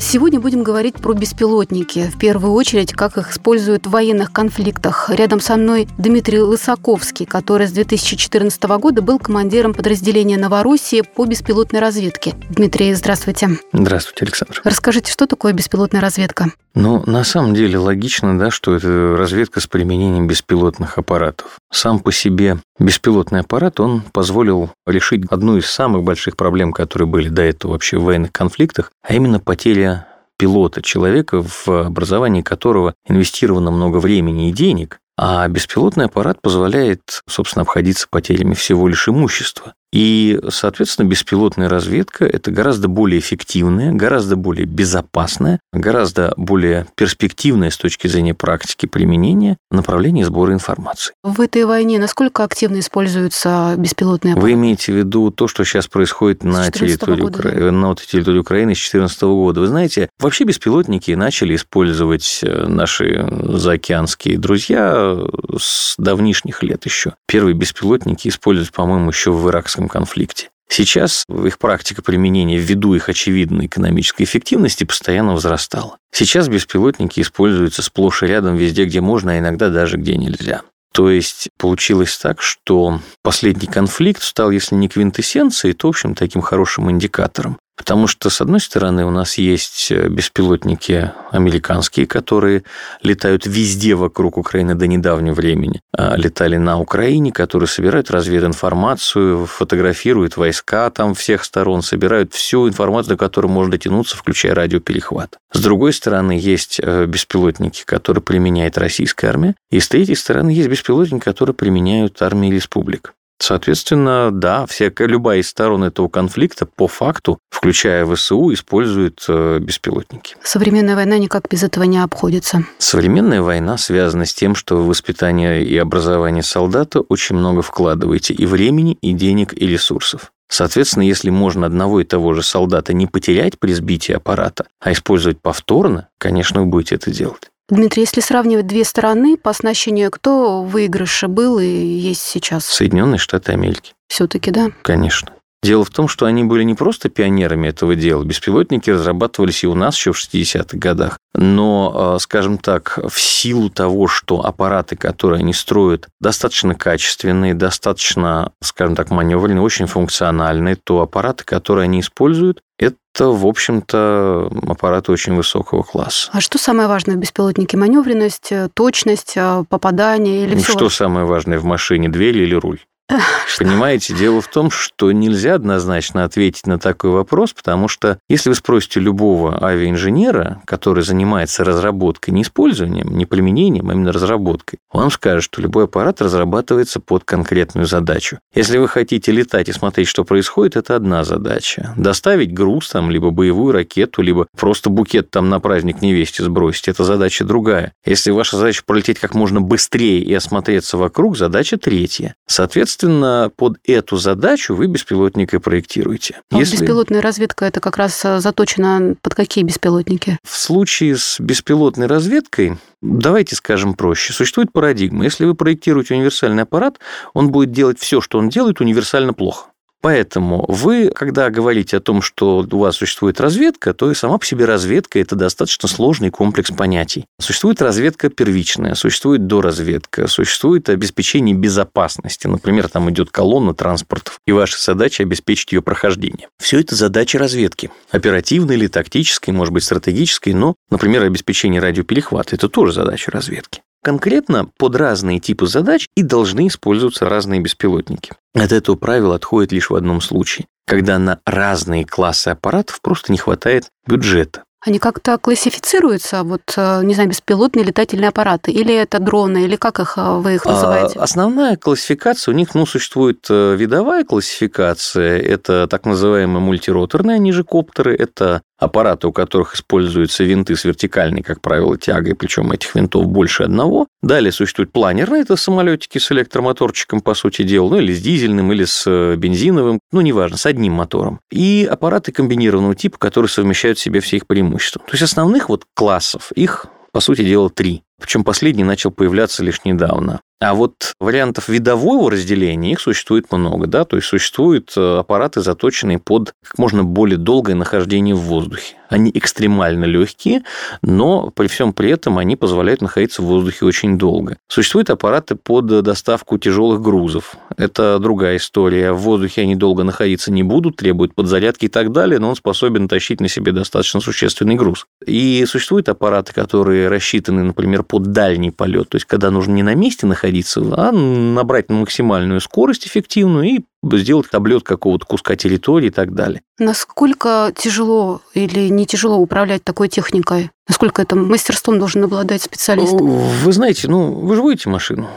Сегодня будем говорить про беспилотники. В первую очередь, как их используют в военных конфликтах. Рядом со мной Дмитрий Лысаковский, который с 2014 года был командиром подразделения Новороссии по беспилотной разведке. Дмитрий, здравствуйте. Здравствуйте, Александр. Расскажите, что такое беспилотная разведка? Ну, на самом деле логично, да, что это разведка с применением беспилотных аппаратов. Сам по себе беспилотный аппарат, он позволил решить одну из самых больших проблем, которые были до этого вообще в военных конфликтах, а именно потеря пилота, человека, в образовании которого инвестировано много времени и денег, а беспилотный аппарат позволяет, собственно, обходиться потерями всего лишь имущества. И, соответственно, беспилотная разведка – это гораздо более эффективная, гораздо более безопасная, гораздо более перспективная с точки зрения практики применения направление сбора информации. В этой войне насколько активно используются беспилотные аппараты? Вы имеете в виду то, что сейчас происходит на территории, года, Укра... да? на территории Украины с 2014 года? Вы знаете, вообще беспилотники начали использовать э, наши заокеанские друзья с давнишних лет еще. Первые беспилотники используют, по-моему, еще в иракском конфликте. Сейчас их практика применения ввиду их очевидной экономической эффективности постоянно возрастала. Сейчас беспилотники используются сплошь и рядом везде, где можно, а иногда даже где нельзя. То есть получилось так, что последний конфликт стал, если не квинтэссенцией, то, в общем, таким хорошим индикатором. Потому что, с одной стороны, у нас есть беспилотники американские, которые летают везде вокруг Украины до недавнего времени. А летали на Украине, которые собирают развединформацию, фотографируют войска там всех сторон, собирают всю информацию, до которой можно дотянуться, включая радиоперехват. С другой стороны, есть беспилотники, которые применяет российская армия. И с третьей стороны, есть беспилотники, которые применяют армии республик. Соответственно, да, вся, любая из сторон этого конфликта по факту, включая ВСУ, использует э, беспилотники. Современная война никак без этого не обходится. Современная война связана с тем, что в воспитание и образование солдата очень много вкладываете и времени, и денег, и ресурсов. Соответственно, если можно одного и того же солдата не потерять при сбитии аппарата, а использовать повторно, конечно, вы будете это делать. Дмитрий, если сравнивать две стороны по оснащению, кто выигрыше был и есть сейчас? Соединенные Штаты Америки. Все-таки, да? Конечно. Дело в том, что они были не просто пионерами этого дела. Беспилотники разрабатывались и у нас еще в 60-х годах. Но, скажем так, в силу того, что аппараты, которые они строят, достаточно качественные, достаточно, скажем так, маневренные, очень функциональные, то аппараты, которые они используют, это, в общем-то, аппараты очень высокого класса. А что самое важное в беспилотнике? Маневренность, точность, попадание или все? Что самое важное в машине, дверь или руль? Понимаете, дело в том, что нельзя однозначно ответить на такой вопрос, потому что если вы спросите любого авиаинженера, который занимается разработкой, не использованием, не применением, а именно разработкой, он скажет, что любой аппарат разрабатывается под конкретную задачу. Если вы хотите летать и смотреть, что происходит, это одна задача. Доставить груз, там, либо боевую ракету, либо просто букет там на праздник невесте сбросить, это задача другая. Если ваша задача пролететь как можно быстрее и осмотреться вокруг, задача третья. Соответственно, Соответственно, под эту задачу вы беспилотник и проектируете. А Если... беспилотная разведка это как раз э, заточена под какие беспилотники? В случае с беспилотной разведкой, давайте скажем проще, существует парадигма. Если вы проектируете универсальный аппарат, он будет делать все, что он делает, универсально плохо. Поэтому вы, когда говорите о том, что у вас существует разведка, то и сама по себе разведка – это достаточно сложный комплекс понятий. Существует разведка первичная, существует доразведка, существует обеспечение безопасности. Например, там идет колонна транспортов, и ваша задача – обеспечить ее прохождение. Все это задачи разведки. Оперативной или тактической, может быть, стратегической, но, например, обеспечение радиоперехвата – это тоже задача разведки. Конкретно под разные типы задач и должны использоваться разные беспилотники. От этого правила отходит лишь в одном случае, когда на разные классы аппаратов просто не хватает бюджета. Они как-то классифицируются, вот, э, не знаю, беспилотные летательные аппараты, или это дроны, или как их э, вы их называете? А, основная классификация, у них ну, существует э, видовая классификация, это так называемые мультироторные, они же коптеры, это аппараты, у которых используются винты с вертикальной, как правило, тягой, причем этих винтов больше одного. Далее существует планерные, это самолетики с электромоторчиком, по сути дела, ну или с дизельным, или с бензиновым, ну неважно, с одним мотором. И аппараты комбинированного типа, которые совмещают в себе все их преимущества. То есть основных вот классов, их по сути дела, три. Причем последний начал появляться лишь недавно. А вот вариантов видового разделения их существует много, да, то есть существуют э, аппараты, заточенные под как можно более долгое нахождение в воздухе. Они экстремально легкие, но при всем при этом они позволяют находиться в воздухе очень долго. Существуют аппараты под доставку тяжелых грузов. Это другая история. В воздухе они долго находиться не будут, требуют подзарядки и так далее, но он способен тащить на себе достаточно существенный груз. И существуют аппараты, которые рассчитаны, например, под дальний полет, то есть когда нужно не на месте находиться, а набрать максимальную скорость эффективную и сделать облет какого-то куска территории и так далее. Насколько тяжело или не тяжело управлять такой техникой? Насколько это мастерством должен обладать специалист? Вы знаете, ну, вы же водите машину.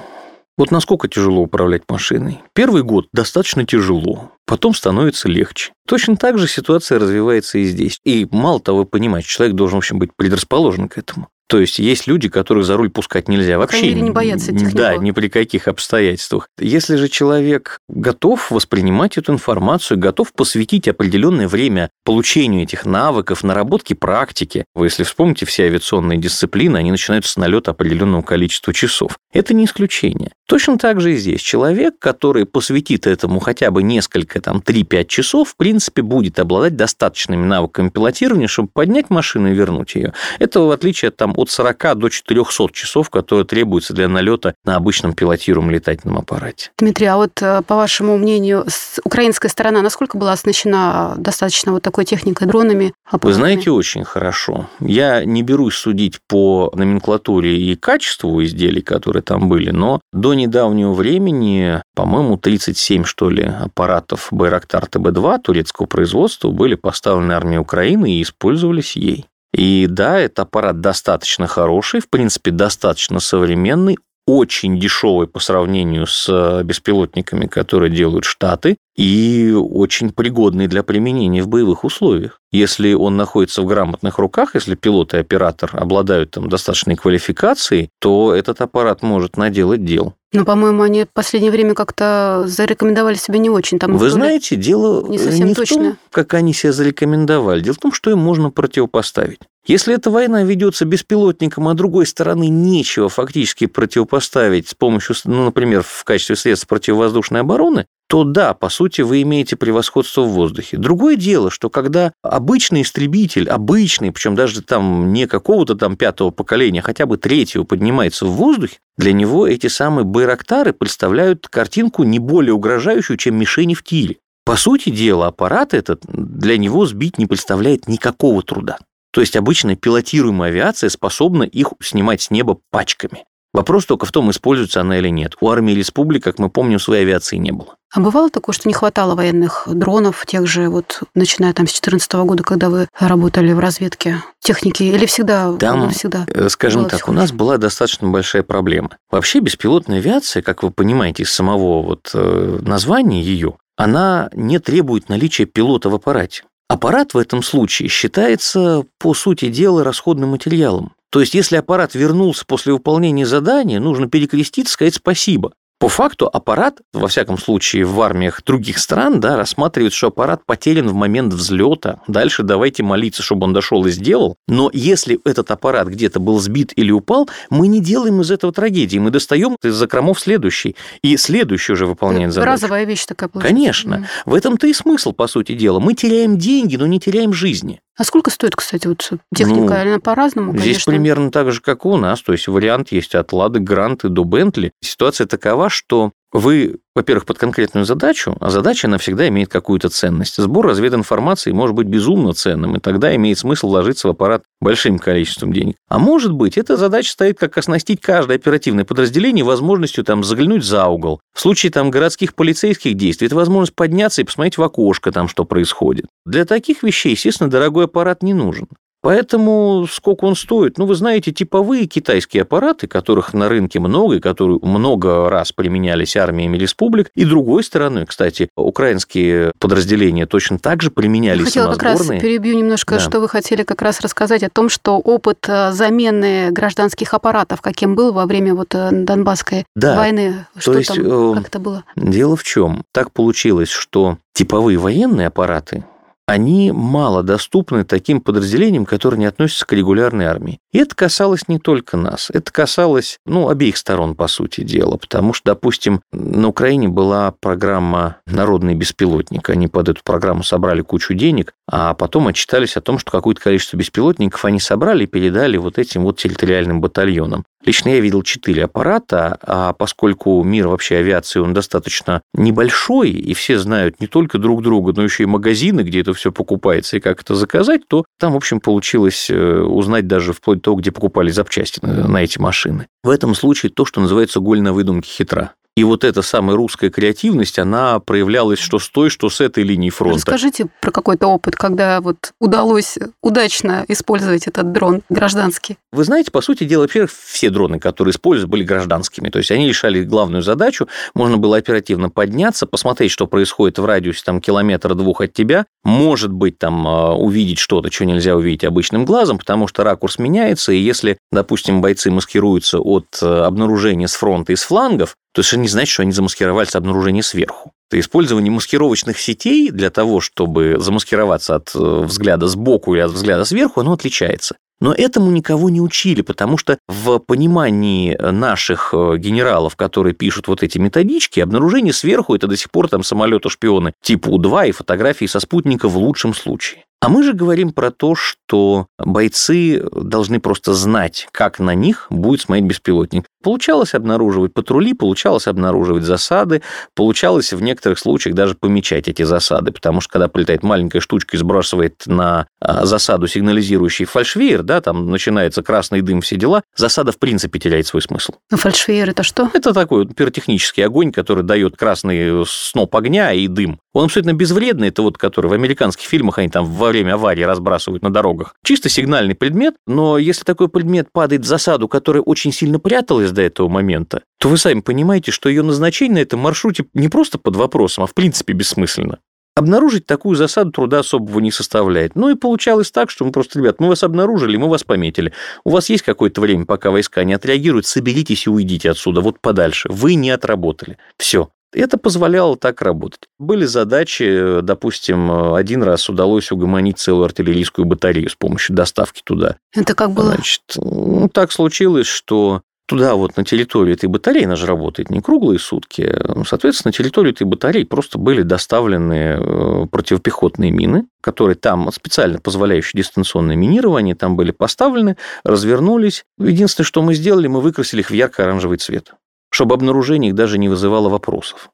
Вот насколько тяжело управлять машиной? Первый год достаточно тяжело, потом становится легче. Точно так же ситуация развивается и здесь. И мало того, понимать, человек должен, в общем, быть предрасположен к этому. То есть есть люди, которых за руль пускать нельзя вообще. Или не боятся технику. Да, ни при каких обстоятельствах. Если же человек готов воспринимать эту информацию, готов посвятить определенное время получению этих навыков, наработке практики. Вы, если вспомните все авиационные дисциплины, они начинаются с налета определенного количества часов. Это не исключение. Точно так же и здесь. Человек, который посвятит этому хотя бы несколько, там, 3-5 часов, в принципе, будет обладать достаточными навыками пилотирования, чтобы поднять машину и вернуть ее. Это в отличие от там, от 40 до 400 часов, которые требуются для налета на обычном пилотируемом летательном аппарате. Дмитрий, а вот э, по вашему мнению, украинская сторона насколько была оснащена достаточно вот такой техникой, дронами? Вы знаете, очень хорошо. Я не берусь судить по номенклатуре и качеству изделий, которые там были, но до недавнего времени, по-моему, 37, что ли, аппаратов Байрактар ТБ-2 турецкого производства были поставлены армией Украины и использовались ей. И да, это аппарат достаточно хороший, в принципе, достаточно современный, очень дешевый по сравнению с э, беспилотниками, которые делают Штаты, и очень пригодный для применения в боевых условиях. Если он находится в грамотных руках, если пилот и оператор обладают там достаточной квалификацией, то этот аппарат может наделать дел. Но, по-моему, они в последнее время как-то зарекомендовали себя не очень. Там Вы знаете, дело не, совсем не точно. в том, как они себя зарекомендовали. Дело в том, что им можно противопоставить. Если эта война ведется беспилотником, а другой стороны нечего фактически противопоставить с помощью, ну, например, в качестве средств противовоздушной обороны, то да, по сути, вы имеете превосходство в воздухе. Другое дело, что когда обычный истребитель, обычный, причем даже там не какого-то там пятого поколения, а хотя бы третьего поднимается в воздухе, для него эти самые байрактары представляют картинку не более угрожающую, чем мишени в тире. По сути дела, аппарат этот для него сбить не представляет никакого труда. То есть обычная пилотируемая авиация способна их снимать с неба пачками. Вопрос только в том, используется она или нет. У армии республик, как мы помним, своей авиации не было. А бывало такое, что не хватало военных дронов, тех же, вот, начиная там с 2014 года, когда вы работали в разведке техники, или всегда? Там, всегда э, скажем так, у нас была достаточно большая проблема. Вообще беспилотная авиация, как вы понимаете из самого вот э, названия ее, она не требует наличия пилота в аппарате. Аппарат в этом случае считается, по сути дела, расходным материалом. То есть, если аппарат вернулся после выполнения задания, нужно перекреститься, сказать спасибо. По факту аппарат, во всяком случае в армиях других стран, да, рассматривают, что аппарат потерян в момент взлета. Дальше давайте молиться, чтобы он дошел и сделал. Но если этот аппарат где-то был сбит или упал, мы не делаем из этого трагедии. Мы достаем из закромов следующий. И следующий уже выполняет задачу. Разовая вещь такая получается. Конечно. Mm. В этом-то и смысл, по сути дела. Мы теряем деньги, но не теряем жизни. А сколько стоит, кстати, вот техника? Ну, Она по-разному, конечно. Здесь примерно так же, как у нас. То есть вариант есть от Лады Гранты до Бентли. Ситуация такова, что вы, во-первых, под конкретную задачу, а задача, она всегда имеет какую-то ценность. Сбор развединформации может быть безумно ценным, и тогда имеет смысл вложиться в аппарат большим количеством денег. А может быть, эта задача стоит как оснастить каждое оперативное подразделение возможностью там заглянуть за угол. В случае там городских полицейских действий это возможность подняться и посмотреть в окошко там, что происходит. Для таких вещей, естественно, дорогой аппарат не нужен. Поэтому сколько он стоит? Ну, вы знаете, типовые китайские аппараты, которых на рынке много, и которые много раз применялись армиями республик. И другой стороны, кстати, украинские подразделения точно так же применялись Хотела как раз перебью немножко, да. что вы хотели как раз рассказать о том, что опыт э, замены гражданских аппаратов, каким был во время вот э, Донбасской да. войны, что То есть, там, э, как это было? Дело в чем? Так получилось, что типовые военные аппараты они мало доступны таким подразделениям, которые не относятся к регулярной армии. И это касалось не только нас, это касалось, ну, обеих сторон, по сути дела, потому что, допустим, на Украине была программа «Народный беспилотник», они под эту программу собрали кучу денег, а потом отчитались о том, что какое-то количество беспилотников они собрали и передали вот этим вот территориальным батальонам. Лично я видел четыре аппарата, а поскольку мир вообще авиации, он достаточно небольшой, и все знают не только друг друга, но еще и магазины, где это все покупается и как это заказать, то там, в общем, получилось э, узнать даже вплоть до того, где покупали запчасти на эти машины. В этом случае то, что называется голь на выдумке хитра. И вот эта самая русская креативность, она проявлялась что с той, что с этой линии фронта. Расскажите про какой-то опыт, когда вот удалось удачно использовать этот дрон гражданский. Вы знаете, по сути дела, вообще все дроны, которые используют, были гражданскими. То есть они решали главную задачу. Можно было оперативно подняться, посмотреть, что происходит в радиусе там, километра-двух от тебя. Может быть, там а, увидеть что-то, что нельзя увидеть обычным глазом, потому что ракурс меняется. И если, допустим, бойцы маскируются от э, обнаружения с фронта и с флангов, то это не значит, что они замаскировались от обнаружения сверху. Это использование маскировочных сетей для того, чтобы замаскироваться от э, взгляда сбоку или от взгляда сверху, оно отличается. Но этому никого не учили, потому что в понимании наших э, генералов, которые пишут вот эти методички, обнаружение сверху – это до сих пор там самолеты-шпионы типа У-2 и фотографии со спутника в лучшем случае. А мы же говорим про то, что бойцы должны просто знать, как на них будет смотреть беспилотник. Получалось обнаруживать патрули, получалось обнаруживать засады, получалось в некоторых случаях даже помечать эти засады, потому что когда прилетает маленькая штучка и сбрасывает на а, засаду сигнализирующий фальшвейер, да, там начинается красный дым, все дела, засада в принципе теряет свой смысл. А фальшвейер это что? Это такой пиротехнический огонь, который дает красный сноп огня и дым. Он абсолютно безвредный, это вот который в американских фильмах они там во время аварии разбрасывают на дорогах. Чисто сигнальный предмет, но если такой предмет падает в засаду, которая очень сильно пряталась до этого момента, то вы сами понимаете, что ее назначение на этом маршруте не просто под вопросом, а в принципе бессмысленно. Обнаружить такую засаду труда особого не составляет. Ну и получалось так, что мы просто, ребят, мы вас обнаружили, мы вас пометили. У вас есть какое-то время, пока войска не отреагируют, соберитесь и уйдите отсюда, вот подальше. Вы не отработали. Все. Это позволяло так работать. Были задачи, допустим, один раз удалось угомонить целую артиллерийскую батарею с помощью доставки туда. Это как было? Значит, ну, так случилось, что туда вот на территорию этой батареи, она же работает не круглые сутки, соответственно, на территорию этой батареи просто были доставлены э, противопехотные мины, которые там специально позволяющие дистанционное минирование, там были поставлены, развернулись. Единственное, что мы сделали, мы выкрасили их в ярко-оранжевый цвет чтобы обнаружение их даже не вызывало вопросов.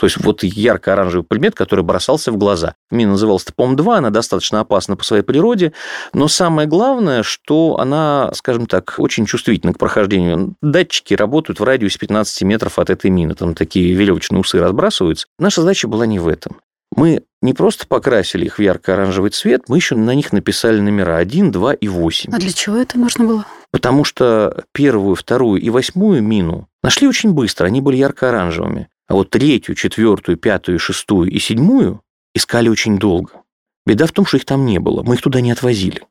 То есть вот ярко-оранжевый предмет, который бросался в глаза. Мина называлась ТПОМ-2, она достаточно опасна по своей природе, но самое главное, что она, скажем так, очень чувствительна к прохождению. Датчики работают в радиусе 15 метров от этой мины, там такие веревочные усы разбрасываются. Наша задача была не в этом. Мы не просто покрасили их в ярко-оранжевый цвет, мы еще на них написали номера 1, 2 и 8. А для чего это нужно было? Потому что первую, вторую и восьмую мину нашли очень быстро, они были ярко-оранжевыми. А вот третью, четвертую, пятую, шестую и седьмую искали очень долго. Беда в том, что их там не было, мы их туда не отвозили.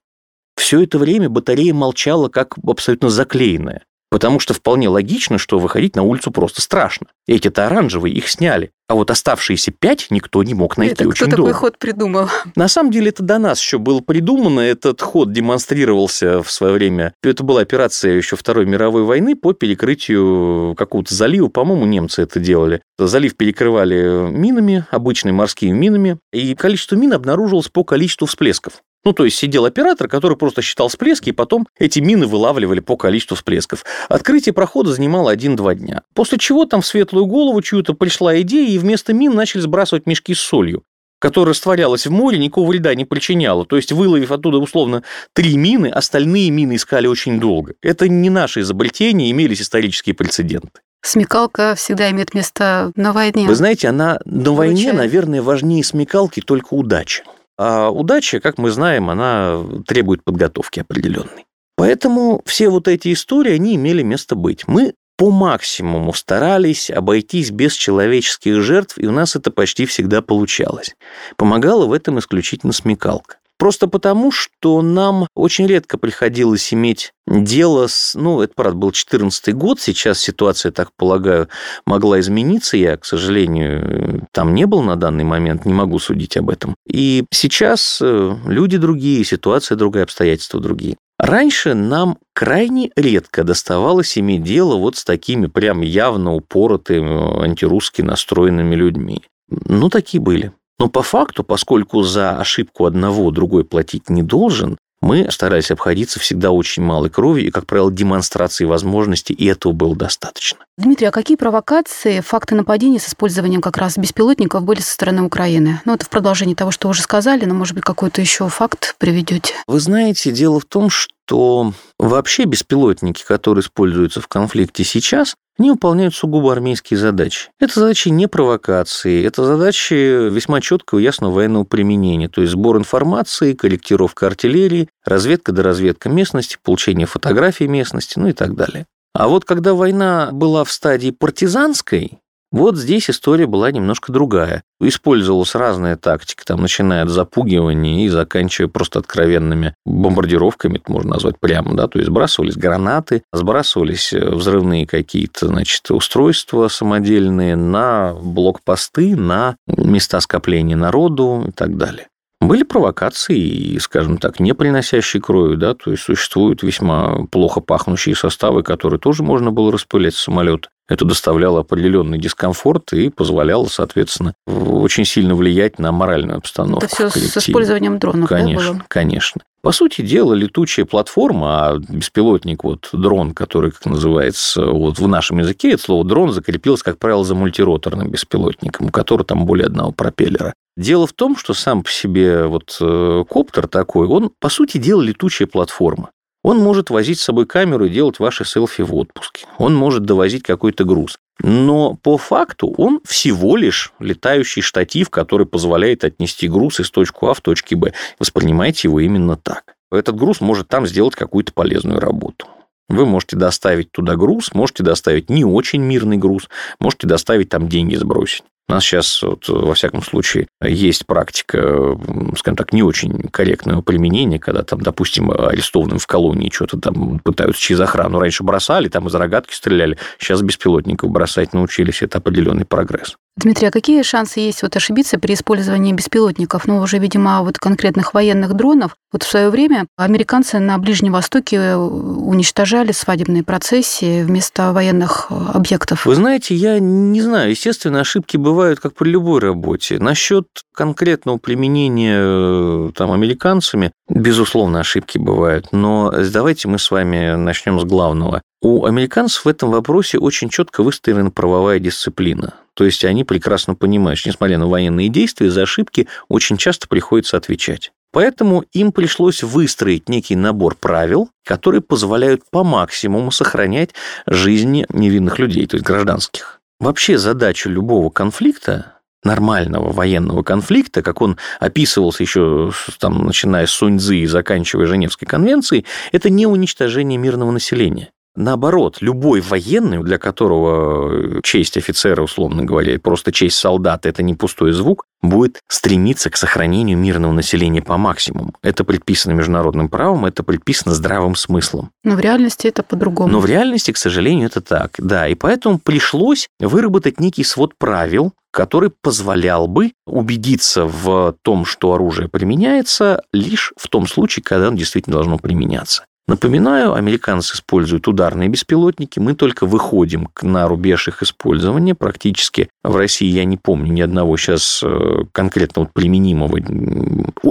Все это время батарея молчала как абсолютно заклеенная. Потому что вполне логично, что выходить на улицу просто страшно. Эти-то оранжевые, их сняли. А вот оставшиеся пять никто не мог найти это очень кто долго. такой ход придумал? На самом деле это до нас еще было придумано. Этот ход демонстрировался в свое время. Это была операция еще Второй мировой войны по перекрытию какого-то залива. По-моему, немцы это делали. Залив перекрывали минами, обычными морскими минами. И количество мин обнаружилось по количеству всплесков. Ну, то есть сидел оператор, который просто считал всплески, и потом эти мины вылавливали по количеству всплесков. Открытие прохода занимало 1-2 дня. После чего там в светлую голову чью-то пришла идея, и вместо мин начали сбрасывать мешки с солью которая растворялась в море, никакого вреда не причиняла. То есть, выловив оттуда условно три мины, остальные мины искали очень долго. Это не наше изобретение, имелись исторические прецеденты. Смекалка всегда имеет место на войне. Вы знаете, она на войне, Получается. наверное, важнее смекалки только удача. А удача, как мы знаем, она требует подготовки определенной. Поэтому все вот эти истории, они имели место быть. Мы по максимуму старались обойтись без человеческих жертв, и у нас это почти всегда получалось. Помогала в этом исключительно смекалка. Просто потому, что нам очень редко приходилось иметь дело с... Ну, это, правда, был 2014 год, сейчас ситуация, так полагаю, могла измениться. Я, к сожалению, там не был на данный момент, не могу судить об этом. И сейчас э, люди другие, ситуация другая, обстоятельства другие. Раньше нам крайне редко доставалось иметь дело вот с такими прям явно упоротыми, антирусски настроенными людьми. Ну, такие были. Но по факту, поскольку за ошибку одного другой платить не должен, мы старались обходиться всегда очень малой кровью и, как правило, демонстрации возможностей, и этого было достаточно. Дмитрий, а какие провокации, факты нападений с использованием как раз беспилотников были со стороны Украины? Ну, это в продолжении того, что уже сказали, но, может быть, какой-то еще факт приведете? Вы знаете, дело в том, что вообще беспилотники, которые используются в конфликте сейчас, они выполняют сугубо армейские задачи. Это задачи не провокации, это задачи весьма четкого и ясного военного применения, то есть сбор информации, корректировка артиллерии, разведка до разведка местности, получение фотографий местности, ну и так далее. А вот когда война была в стадии партизанской, вот здесь история была немножко другая. Использовалась разная тактика, там, начиная от запугивания и заканчивая просто откровенными бомбардировками, это можно назвать прямо, да, то есть сбрасывались гранаты, сбрасывались э, взрывные какие-то, значит, устройства самодельные на блокпосты, на места скопления народу и так далее. Были провокации, скажем так, не приносящие крови, да, то есть существуют весьма плохо пахнущие составы, которые тоже можно было распылять с самолета. Это доставляло определенный дискомфорт и позволяло, соответственно, очень сильно влиять на моральную обстановку. Это все с использованием дронов, конечно, да, было? Конечно. По сути дела, летучая платформа, а беспилотник, вот дрон, который, как называется, вот в нашем языке, это слово дрон закрепилось, как правило, за мультироторным беспилотником, у которого там более одного пропеллера. Дело в том, что сам по себе вот э, коптер такой, он, по сути дела, летучая платформа. Он может возить с собой камеру и делать ваши селфи в отпуске. Он может довозить какой-то груз. Но по факту он всего лишь летающий штатив, который позволяет отнести груз из точки А в точку Б. Воспринимайте его именно так. Этот груз может там сделать какую-то полезную работу. Вы можете доставить туда груз, можете доставить не очень мирный груз, можете доставить там деньги сбросить. У нас сейчас, вот, во всяком случае, есть практика, скажем так, не очень корректного применения, когда там, допустим, арестованным в колонии что-то там пытаются через охрану. Раньше бросали, там из рогатки стреляли, сейчас беспилотников бросать научились. Это определенный прогресс. Дмитрий, а какие шансы есть вот ошибиться при использовании беспилотников? Ну, уже, видимо, вот конкретных военных дронов. Вот в свое время американцы на Ближнем Востоке уничтожали свадебные процессии вместо военных э, объектов. Вы знаете, я не знаю. Естественно, ошибки бывают, как при любой работе. Насчет конкретного применения э, там, американцами, безусловно, ошибки бывают. Но давайте мы с вами начнем с главного. У американцев в этом вопросе очень четко выстроена правовая дисциплина. То есть они прекрасно понимают, что, несмотря на военные действия, за ошибки очень часто приходится отвечать. Поэтому им пришлось выстроить некий набор правил, которые позволяют по максимуму сохранять жизни невинных людей, то есть гражданских. Вообще задача любого конфликта нормального военного конфликта, как он описывался еще там, начиная с Суньцзы и заканчивая Женевской конвенцией, это не уничтожение мирного населения. Наоборот, любой военный, для которого э, честь офицера, условно говоря, и просто честь солдата – это не пустой звук, будет стремиться к сохранению мирного населения по максимуму. Это предписано международным правом, это предписано здравым смыслом. Но в реальности это по-другому. Но в реальности, к сожалению, это так. Да, и поэтому пришлось выработать некий свод правил, который позволял бы убедиться в том, что оружие применяется лишь в том случае, когда оно действительно должно применяться. Напоминаю, американцы используют ударные беспилотники, мы только выходим на рубеж их использования. Практически в России я не помню ни одного сейчас э, конкретно вот применимого,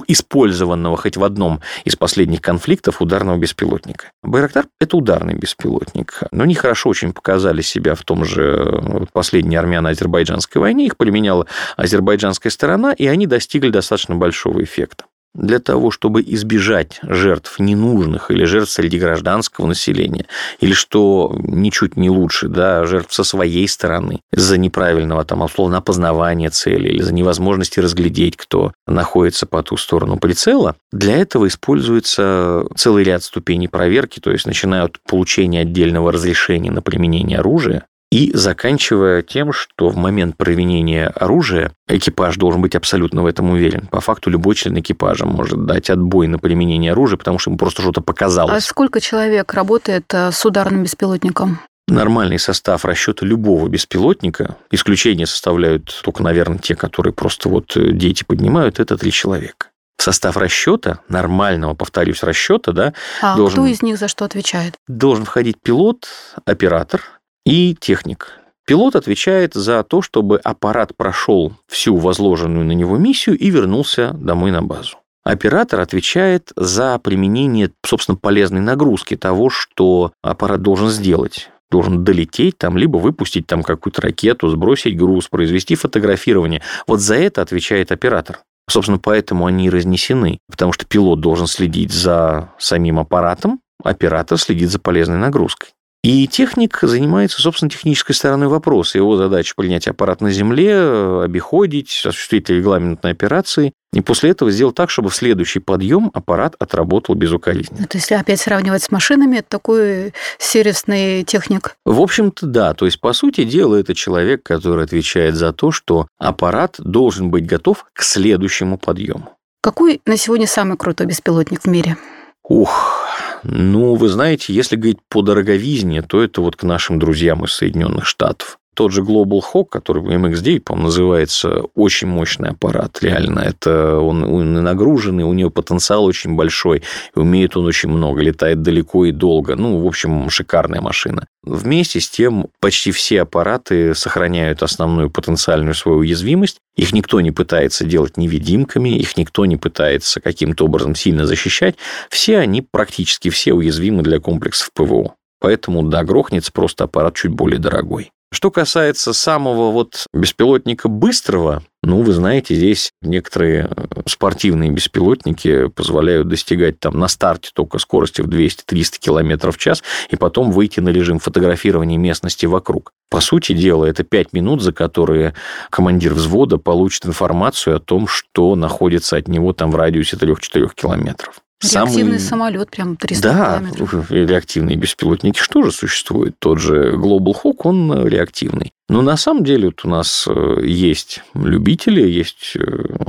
использованного хоть в одном из последних конфликтов ударного беспилотника. Байрактар – это ударный беспилотник. Но они хорошо очень показали себя в том же э, последней армяно-азербайджанской войне. Их применяла азербайджанская сторона, и они достигли достаточно большого эффекта для того, чтобы избежать жертв ненужных или жертв среди гражданского населения, или что ничуть не лучше, да, жертв со своей стороны из-за неправильного там условно опознавания цели или за невозможности разглядеть, кто находится по ту сторону прицела, для этого используется целый ряд ступеней проверки, то есть начиная от получения отдельного разрешения на применение оружия, и заканчивая тем, что в момент применения оружия экипаж должен быть абсолютно в этом уверен. По факту любой член экипажа может дать отбой на применение оружия, потому что ему просто что-то показалось. А сколько человек работает э, с ударным беспилотником? Нормальный состав расчета любого беспилотника, исключение составляют только, наверное, те, которые просто вот э, дети поднимают, это три человека. В состав расчета, нормального, повторюсь, расчета, да, а должен, кто из них за что отвечает? Должен входить пилот, оператор, и техник. Пилот отвечает за то, чтобы аппарат прошел всю возложенную на него миссию и вернулся домой на базу. Оператор отвечает за применение, собственно, полезной нагрузки того, что аппарат должен сделать должен долететь там, либо выпустить там какую-то ракету, сбросить груз, произвести фотографирование. Вот за это отвечает оператор. Собственно, поэтому они и разнесены, потому что пилот должен следить за самим аппаратом, оператор следит за полезной нагрузкой. И техник занимается, собственно, технической стороной вопроса. Его задача принять аппарат на земле, обиходить, осуществить регламентные операции. И после этого сделать так, чтобы в следующий подъем аппарат отработал безукоризненно. То есть, опять сравнивать с машинами, это такой сервисный техник? В общем-то, да. То есть, по сути дела, это человек, который отвечает за то, что аппарат должен быть готов к следующему подъему. Какой на сегодня самый крутой беспилотник в мире? Ух, ну, вы знаете, если говорить по дороговизне, то это вот к нашим друзьям из Соединенных Штатов. Тот же Global Hawk, который MX-9, по-моему, называется, очень мощный аппарат, реально. Это он, он нагруженный, у него потенциал очень большой, умеет он очень много, летает далеко и долго. Ну, в общем, шикарная машина. Вместе с тем, почти все аппараты сохраняют основную потенциальную свою уязвимость. Их никто не пытается делать невидимками, их никто не пытается каким-то образом сильно защищать. Все они, практически все, уязвимы для комплексов ПВО. Поэтому, да, грохнется просто аппарат чуть более дорогой. Что касается самого вот беспилотника быстрого, ну, вы знаете, здесь некоторые э, спортивные беспилотники позволяют достигать там на старте только скорости в 200-300 км в час и потом выйти на режим фотографирования местности вокруг. По сути дела, это 5 минут, за которые командир взвода получит информацию о том, что находится от него там в радиусе 3-4 километров. Реактивный Самый... самолет, прям 300 да, километров. реактивные беспилотники что же существует? Тот же Global Hawk, он реактивный. Но на самом деле вот у нас э, есть любители, есть э,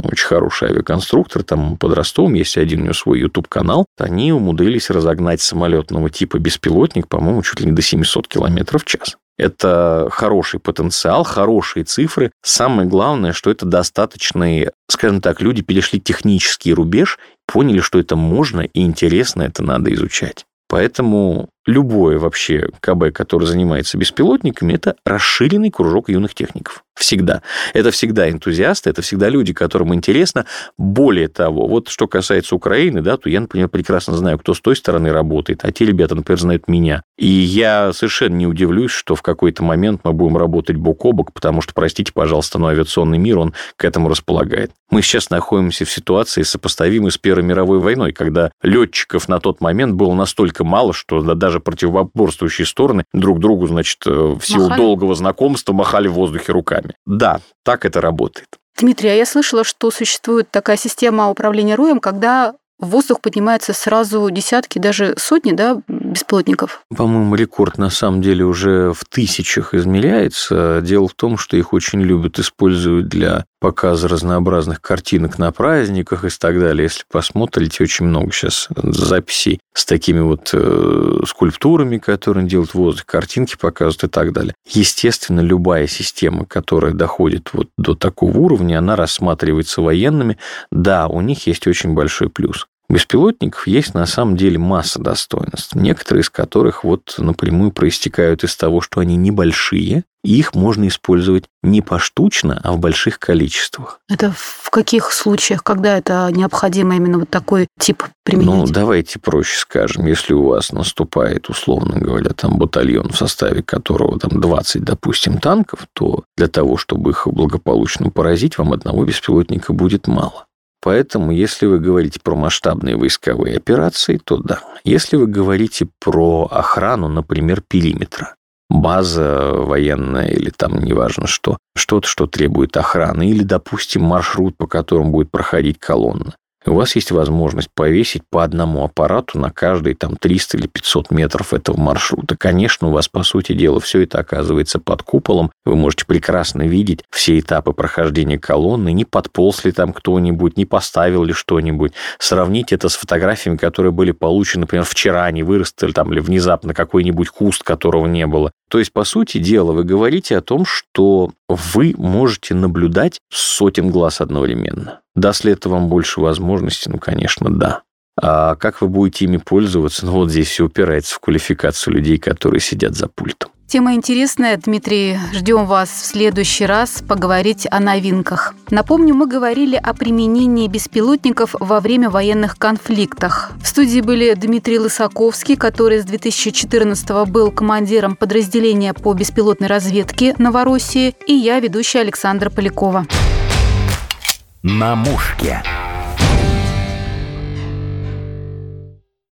очень хороший авиаконструктор, там под Ростовом есть один у него свой YouTube-канал. Они умудрились разогнать самолетного типа беспилотник, по-моему, чуть ли не до 700 км в час. Это хороший потенциал, хорошие цифры. Самое главное, что это достаточный, скажем так, люди перешли технический рубеж, поняли, что это можно и интересно, это надо изучать. Поэтому любое вообще КБ, который занимается беспилотниками, это расширенный кружок юных техников. Всегда. Это всегда энтузиасты, это всегда люди, которым интересно. Более того, вот что касается Украины, да, то я, например, прекрасно знаю, кто с той стороны работает, а те ребята, например, знают меня. И я совершенно не удивлюсь, что в какой-то момент мы будем работать бок о бок, потому что, простите, пожалуйста, но авиационный мир, он к этому располагает. Мы сейчас находимся в ситуации, сопоставимой с Первой мировой войной, когда летчиков на тот момент было настолько мало, что даже противоборствующие стороны друг другу, значит, э, в силу махали? долгого знакомства махали в воздухе руками. Да, так это работает. Дмитрий, а я слышала, что существует такая система управления роем, когда в воздух поднимается сразу десятки, даже сотни да, беспилотников. По-моему, рекорд на самом деле уже в тысячах измеряется. Дело в том, что их очень любят использовать для показа разнообразных картинок на праздниках и так далее. Если посмотрите, очень много сейчас записей с такими вот э, скульптурами, которые делают в воздухе, картинки показывают и так далее. Естественно, любая система, которая доходит вот до такого уровня, она рассматривается военными. Да, у них есть очень большой плюс беспилотников есть на самом деле масса достоинств, некоторые из которых вот напрямую проистекают из того, что они небольшие, и их можно использовать не поштучно, а в больших количествах. Это в каких случаях, когда это необходимо именно вот такой тип применять? Ну, давайте проще скажем, если у вас наступает, условно говоря, там батальон, в составе которого там 20, допустим, танков, то для того, чтобы их благополучно поразить, вам одного беспилотника будет мало. Поэтому, если вы говорите про масштабные войсковые операции, то да. Если вы говорите про охрану, например, периметра, база военная или там неважно что, что-то, что требует охраны, или, допустим, маршрут, по которому будет проходить колонна. У вас есть возможность повесить по одному аппарату на каждый там 300 или 500 метров этого маршрута. Конечно, у вас, по сути дела, все это оказывается под куполом. Вы можете прекрасно видеть все этапы прохождения колонны, не подполз ли там кто-нибудь, не поставил ли что-нибудь. Сравнить это с фотографиями, которые были получены, например, вчера, они выросли там, или внезапно какой-нибудь куст, которого не было. То есть, по сути дела, вы говорите о том, что вы можете наблюдать сотен глаз одновременно. Даст ли это вам больше возможностей? Ну, конечно, да. А как вы будете ими пользоваться? Ну, вот здесь все упирается в квалификацию людей, которые сидят за пультом. Тема интересная, Дмитрий. Ждем вас в следующий раз поговорить о новинках. Напомню, мы говорили о применении беспилотников во время военных конфликтов. В студии были Дмитрий Лысаковский, который с 2014 был командиром подразделения по беспилотной разведке Новороссии, и я, ведущая Александра Полякова. На мушке.